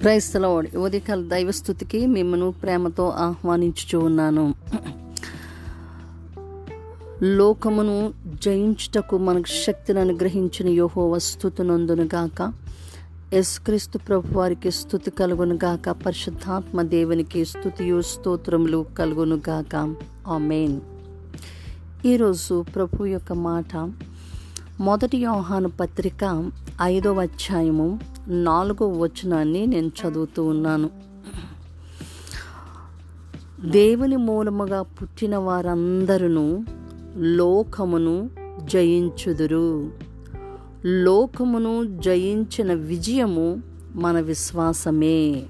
క్రైస్తలవాడు ఉదయకాల దైవస్థుతికి మిమ్మను ప్రేమతో ఆహ్వానించుచూ ఉన్నాను. లోకమును జయించుటకు మనకు శక్తిని అనుగ్రహించిన యోహో వస్తుతునందును గాక. యేసుక్రీస్తు ప్రభు వారికి స్థుతి కలుగును గాక. పరిశుద్ధాత్మ దేవునికి స్థుతియు స్తోత్రములు కలుగును గాక. ఆమెన్. ఈరోజు ప్రభు యొక్క మాట మొదటి యోహాను పత్రిక ఐదవ అధ్యాయము నాలుగో వచనాన్ని నేను చదువుతూ ఉన్నాను. దేవుని మూలముగా పుట్టిన వారందరూ లోకమును జయించుదురు. లోకమును జయించిన విజయము మన విశ్వాసమే.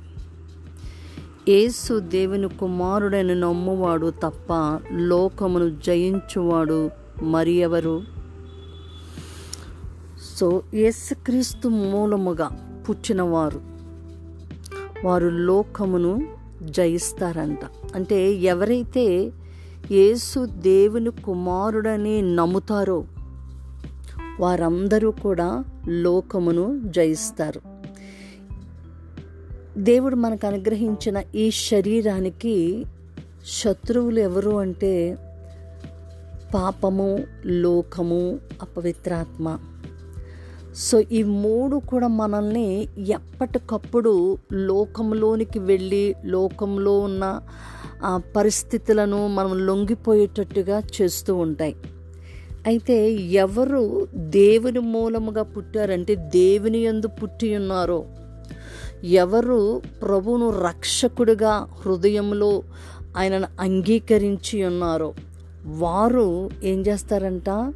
యేసు దేవుని కుమారుడని నమ్మువాడు తప్ప లోకమును జయించువాడు మరి ఎవరు? సో యేసుక్రీస్తు మూలముగా పుచ్చినవారు వారు లోకమును జయిస్తారంట. అంటే ఎవరైతే యేసు దేవుని కుమారుడని నమ్ముతారో వారందరూ కూడా లోకమును జయిస్తారు. దేవుడు మనకు అనుగ్రహించిన ఈ శరీరానికి శత్రువులు ఎవరు అంటే పాపము లోకము అపవిత్రాత్మ. సో ఈ మూడు కూడా మనల్ని ఎప్పటికప్పుడు లోకంలోనికి వెళ్ళి లోకంలో ఉన్న పరిస్థితులను మనం లొంగిపోయేటట్టుగా చేస్తూ ఉంటాయి. అయితే ఎవరు దేవుని మూలముగా పుట్టారంటే దేవుని ఎందు పుట్టి ఉన్నారో ఎవరు ప్రభువును రక్షకుడిగా హృదయంలో ఆయనను అంగీకరించి ఉన్నారో వారు ఏం చేస్తారంట?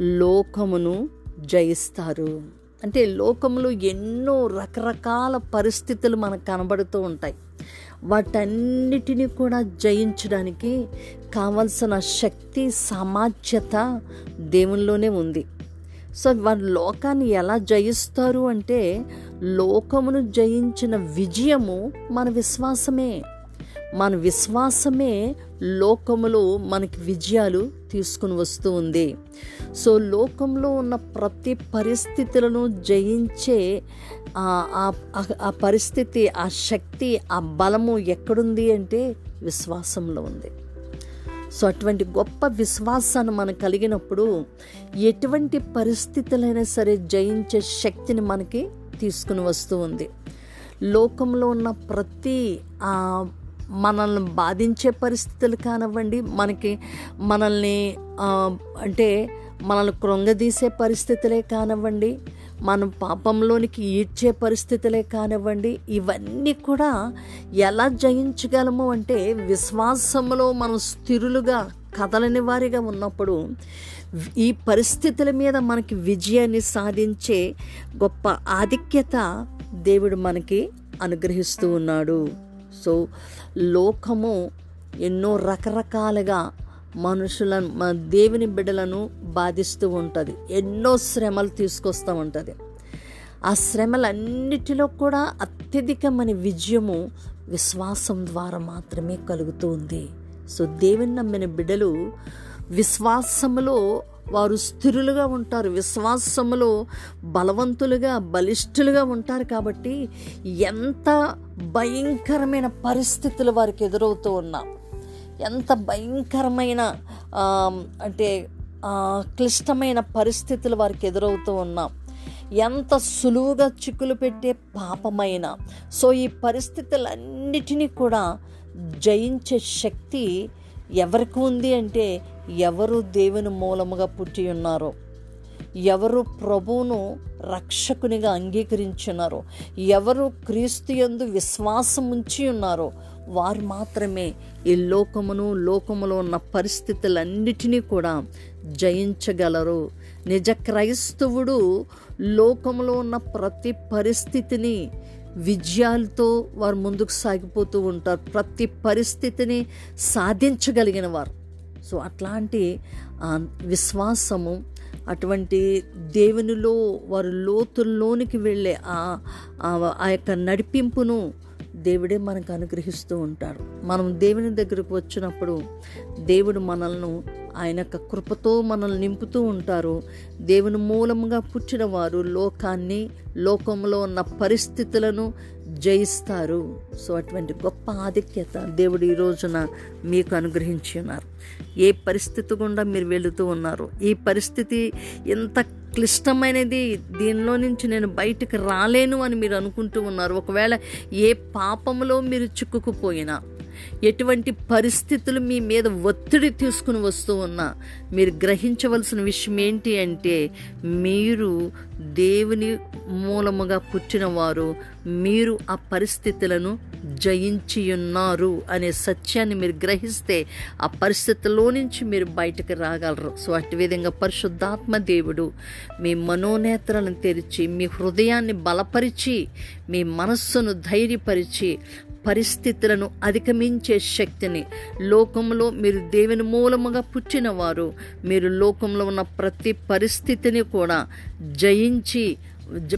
లోకమును జయిస్తారు. అంటే లోకంలో ఎన్నో రకరకాల పరిస్థితులు మనకు కనబడుతూ ఉంటాయి. వాటన్నిటిని కూడా జయించడానికి కావలసిన శక్తి సామాజ్యత దేవునిలోనే ఉంది. సో వారు లోకాన్ని ఎలా జయిస్తారు అంటే లోకమును జయించిన విజయము మన విశ్వాసమే. మన విశ్వాసమే లోకములో మనకి విజయాలు తీసుకుని వస్తూ ఉంది. సో లోకంలో ఉన్న ప్రతి పరిస్థితులను జయించే ఆ పరిస్థితి ఆ శక్తి ఆ బలము ఎక్కడుంది అంటే విశ్వాసంలో ఉంది. సో అటువంటి గొప్ప విశ్వాసాన్ని మనం కలిగినప్పుడు ఎటువంటి పరిస్థితులైనా సరే జయించే శక్తిని మనకి తీసుకుని వస్తూ ఉంది. లోకంలో ఉన్న ప్రతి మనల్ని బాధించే పరిస్థితులు కానివ్వండి మనకి మనల్ని అంటే మనల్ని కృంగదీసే పరిస్థితులే కానివ్వండి మనం పాపంలోనికి ఈడ్చే పరిస్థితులే కానివ్వండి ఇవన్నీ కూడా ఎలా జయించగలము అంటే విశ్వాసంలో మనం స్థిరులుగా కదలని వారిగా ఉన్నప్పుడు ఈ పరిస్థితుల మీద మనకి విజయాన్ని సాధించే గొప్ప ఆధిక్యత దేవుడు మనకి అనుగ్రహిస్తూ ఉన్నాడు. సో లోకము ఎన్నో రకరకాలుగా మనుషులను మన దేవుని బిడ్డలను బాధిస్తూ ఉంటుంది. ఎన్నో శ్రమలు తీసుకొస్తూ ఉంటుంది. ఆ శ్రమలన్నిటిలో కూడా అత్యధికమైన విజయము విశ్వాసం ద్వారా మాత్రమే కలుగుతూ ఉంది. సో దేవుని నమ్మిన బిడ్డలు విశ్వాసములో వారు స్థిరులుగా ఉంటారు. విశ్వాసములో బలవంతులుగా బలిష్ఠులుగా ఉంటారు కాబట్టి ఎంత భయంకరమైన పరిస్థితులు వారికి ఎదురవుతూ ఉన్నా ఎంత భయంకరమైన అంటే క్లిష్టమైన పరిస్థితులు వారికి ఎదురవుతూ ఉన్నాం ఎంత సులువుగా చిక్కులు పెట్టే పాపమైన సో ఈ పరిస్థితులన్నిటినీ కూడా జయించే శక్తి ఎవరికి ఉంది అంటే ఎవరు దేవుని మూలముగా పుట్టి ఉన్నారో ఎవరు ప్రభువును రక్షకునిగా అంగీకరించున్నారో ఎవరు క్రీస్తు యందు విశ్వాసం ఉంచి ఉన్నారో వారు మాత్రమే ఈ లోకమును లోకములో ఉన్న పరిస్థితులన్నిటినీ కూడా జయించగలరు. నిజ క్రైస్తవుడు లోకములో ఉన్న ప్రతి పరిస్థితిని విజయాలతో వారు ముందుకు సాగిపోతూ ఉంటారు. ప్రతి పరిస్థితిని సాధించగలిగిన వారు. సో అట్లాంటి విశ్వాసము అటువంటి దేవునిలో వారు లోతుల్లోనికి వెళ్ళే ఆ యొక్క నడిపింపును దేవుడే మనకు అనుగ్రహిస్తూ ఉంటాడు. మనం దేవుని దగ్గరకు వచ్చినప్పుడు దేవుడు మనల్ని ఆయన యొక్క కృపతో మనల్ని నింపుతూ ఉంటారు. దేవుని మూలముగా పుట్టిన వారు లోకాన్ని లోకంలో ఉన్న పరిస్థితులను జయిస్తారు. సో అటువంటి గొప్ప ఆధిక్యత దేవుడు ఈ రోజున మీకు అనుగ్రహించి ఉన్నారు ఏ పరిస్థితి గుండా మీరు వెళుతూ ఉన్నారు? ఈ పరిస్థితి ఎంత క్లిష్టమైనది? దీనిలో నుంచి నేను బయటకు రాలేను అని మీరు అనుకుంటూ ఉన్నారు. ఒకవేళ ఏ పాపంలో మీరు చిక్కుకుపోయినా ఎటువంటి పరిస్థితులు మీ మీద ఒత్తిడి తీసుకుని వస్తూ ఉన్నా మీరు గ్రహించవలసిన విషయం ఏంటి అంటే మీరు దేవుని మూలముగా పుట్టినవారు మీరు ఆ పరిస్థితులను జయించి ఉన్నారు అనే సత్యాన్ని మీరు గ్రహిస్తే ఆ పరిస్థితుల్లో నుంచి మీరు బయటకు రాగలరు. సో అటు విధంగా పరిశుద్ధాత్మ దేవుడు మీ మనోనేత్రాలను తెరిచి మీ హృదయాన్ని బలపరిచి మీ మనస్సును ధైర్యపరిచి పరిస్థితులను అధిగమించే శక్తిని లోకంలో మీరు దేవుని మూలముగా పుచ్చినవారు మీరు లోకంలో ఉన్న ప్రతి పరిస్థితిని కూడా జయించి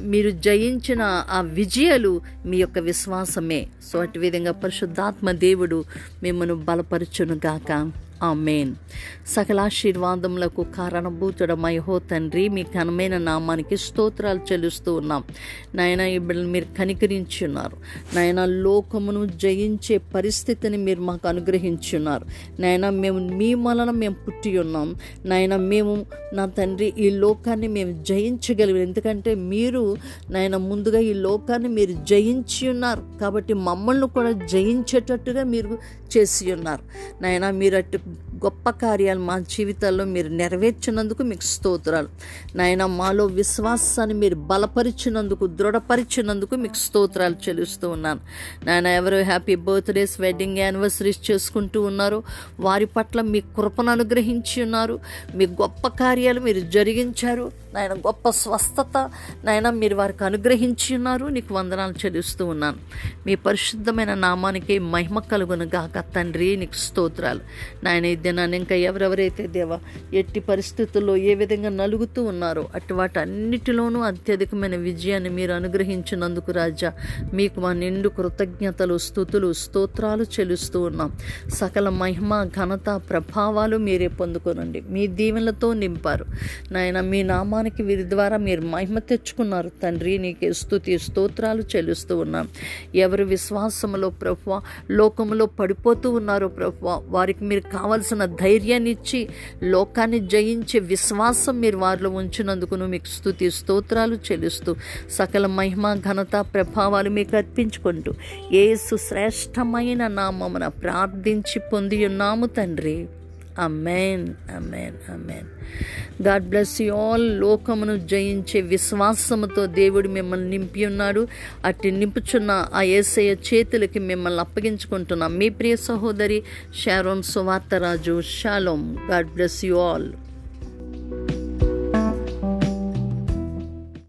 మీరు జయించిన ఆ విజయాలు మీ యొక్క విశ్వాసమే. సో అటు విధంగా పరిశుద్ధాత్మ దేవుడు మిమ్మల్ని బలపరచును గాక ఆమెన్. సకలాశీర్వాదములకు కారణభూతుడమై హో తండ్రి మీ ఘనమైన నామానికి స్తోత్రాలు చెల్లిస్తూ ఉన్నాం. నాయన ఈ మీరు కనికరించున్నారు నాయన లోకమును జయించే పరిస్థితిని మీరు మాకు అనుగ్రహించున్నారు నాయన మేము మీ వలన మేము పుట్టి ఉన్నాం. నాయన మేము నా తండ్రి ఈ లోకాన్ని మేము జయించగలిగాం. ఎందుకంటే మీరు నాయన ముందుగా ఈ లోకాన్ని మీరు జయించి ఉన్నారు. కాబట్టి మమ్మల్ని కూడా జయించేటట్టుగా మీరు చేసి ఉన్నారు. నాయన మీరు అటు గొప్ప కార్యాలు మా జీవితాల్లో మీరు నెరవేర్చినందుకు మీకు స్తోత్రాలు. నాయన మాలో విశ్వాసాన్ని మీరు బలపరిచినందుకు దృఢపరిచినందుకు మీకు స్తోత్రాలు చెల్లిస్తూ ఉన్నాను. నాయన ఎవరు హ్యాపీ బర్త్డేస్ వెడ్డింగ్ యానివర్సరీస్ చేసుకుంటూ ఉన్నారో వారి పట్ల మీ కృపను అనుగ్రహించి ఉన్నారు. మీ గొప్ప కార్యాలు మీరు జరిగించారు. నాయన గొప్ప స్వస్థత. నాయన మీరు వారికి అనుగ్రహించి ఉన్నారు. నీకు వందనాలు చెల్లిస్తూ ఉన్నాను. మీ పరిశుద్ధమైన నామానికి మహిమ కలుగును గాక తండ్రి. నీకు స్తోత్రాలు. నాయన ఈ దినాన్ని ఇంకా ఎవరెవరైతే దేవా ఎట్టి పరిస్థితుల్లో ఏ విధంగా నలుగుతూ ఉన్నారో అటు వాటి అన్నిటిలోనూ అత్యధికమైన విజయాన్ని మీరు అనుగ్రహించినందుకు రాజా మీకు మా నిండు కృతజ్ఞతలు స్థుతులు స్తోత్రాలు చెల్లిస్తూ ఉన్నాం. సకల మహిమ ఘనత ప్రభావాలు మీరే పొందుకోనండి. మీ దీవెనలతో నింపారు. నాయన మీ నామానికి వీరి ద్వారా మీరు మహిమ తెచ్చుకున్నారు తండ్రి. నీకే స్థుతి స్తోత్రాలు చెల్లిస్తూ ఉన్నాం. ఎవరు విశ్వాసములో ప్రభు లోకములో పడిపోతూ ఉన్నారో ప్రభు వారికి మీరు కావలసిన ధైర్యాన్ని ఇచ్చి లోకాన్ని జయించే విశ్వాసం మీరు వారిలో ఉంచినందుకు మీకు స్థుతి స్తోత్రాలు చెల్లిస్తూ సకల మహిమ ఘనత ప్రభావాలు మీకు అర్పించుకుంటూ ఏసు శ్రేష్టమైన నామమున ప్రార్థించి పొంది ఉన్నాము తండ్రి. Amen amen amen God bless you all లోకమును జయించే విశ్వాసముతో దేవుడు మిమ్మల్ని నింపి ఉన్నాడు. అట్టి నింపుచున్న ఆ ఏసయ్య చేతులకి మిమ్మల్ని అప్పగించుకుంటున్నాం. మీ ప్రియ సహోదరి Sharon Suvartharaju shalom God bless you all